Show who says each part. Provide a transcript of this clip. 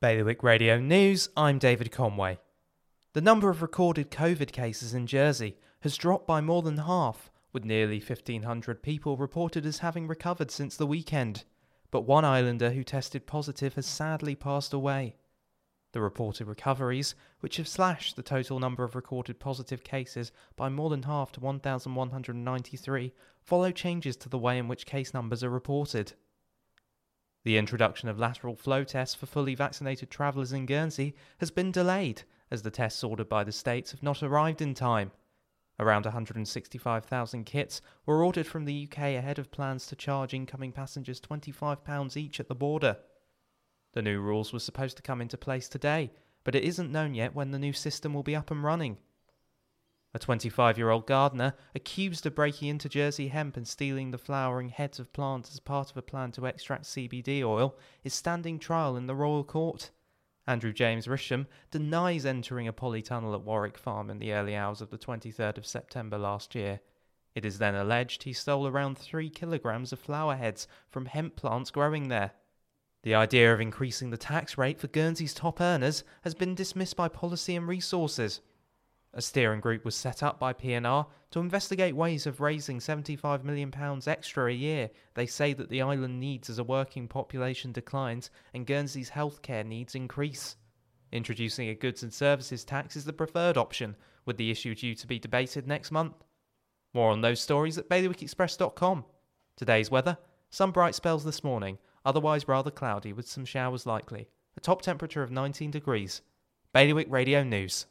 Speaker 1: Bailiwick Radio News, I'm David Conway. The number of recorded COVID cases in Jersey has dropped by more than half, with nearly 1,500 people reported as having recovered since the weekend. But one islander who tested positive has sadly passed away. The reported recoveries, which have slashed the total number of recorded positive cases by more than half to 1,193, follow changes to the way in which case numbers are reported. The introduction of lateral flow tests for fully vaccinated travellers in Guernsey has been delayed, as the tests ordered by the states have not arrived in time. Around 165,000 kits were ordered from the UK ahead of plans to charge incoming passengers £25 each at the border. The new rules were supposed to come into place today, but it isn't known yet when the new system will be up and running. A 25 year old gardener, accused of breaking into Jersey hemp and stealing the flowering heads of plants as part of a plan to extract CBD oil, is standing trial in the Royal Court. Andrew James Risham denies entering a polytunnel at Warwick Farm in the early hours of the 23rd of September last year. It is then alleged he stole around 3 kilograms of flower heads from hemp plants growing there. The idea of increasing the tax rate for Guernsey's top earners has been dismissed by Policy and Resources. A steering group was set up by P&R to investigate ways of raising £75 million extra a year. They say that the island needs as a working population declines and Guernsey's healthcare needs increase. Introducing a goods and services tax is the preferred option, with the issue due to be debated next month. More on those stories at bailiwickexpress.com. Today's weather some bright spells this morning, otherwise rather cloudy with some showers likely. A top temperature of 19 degrees. Bailiwick Radio News.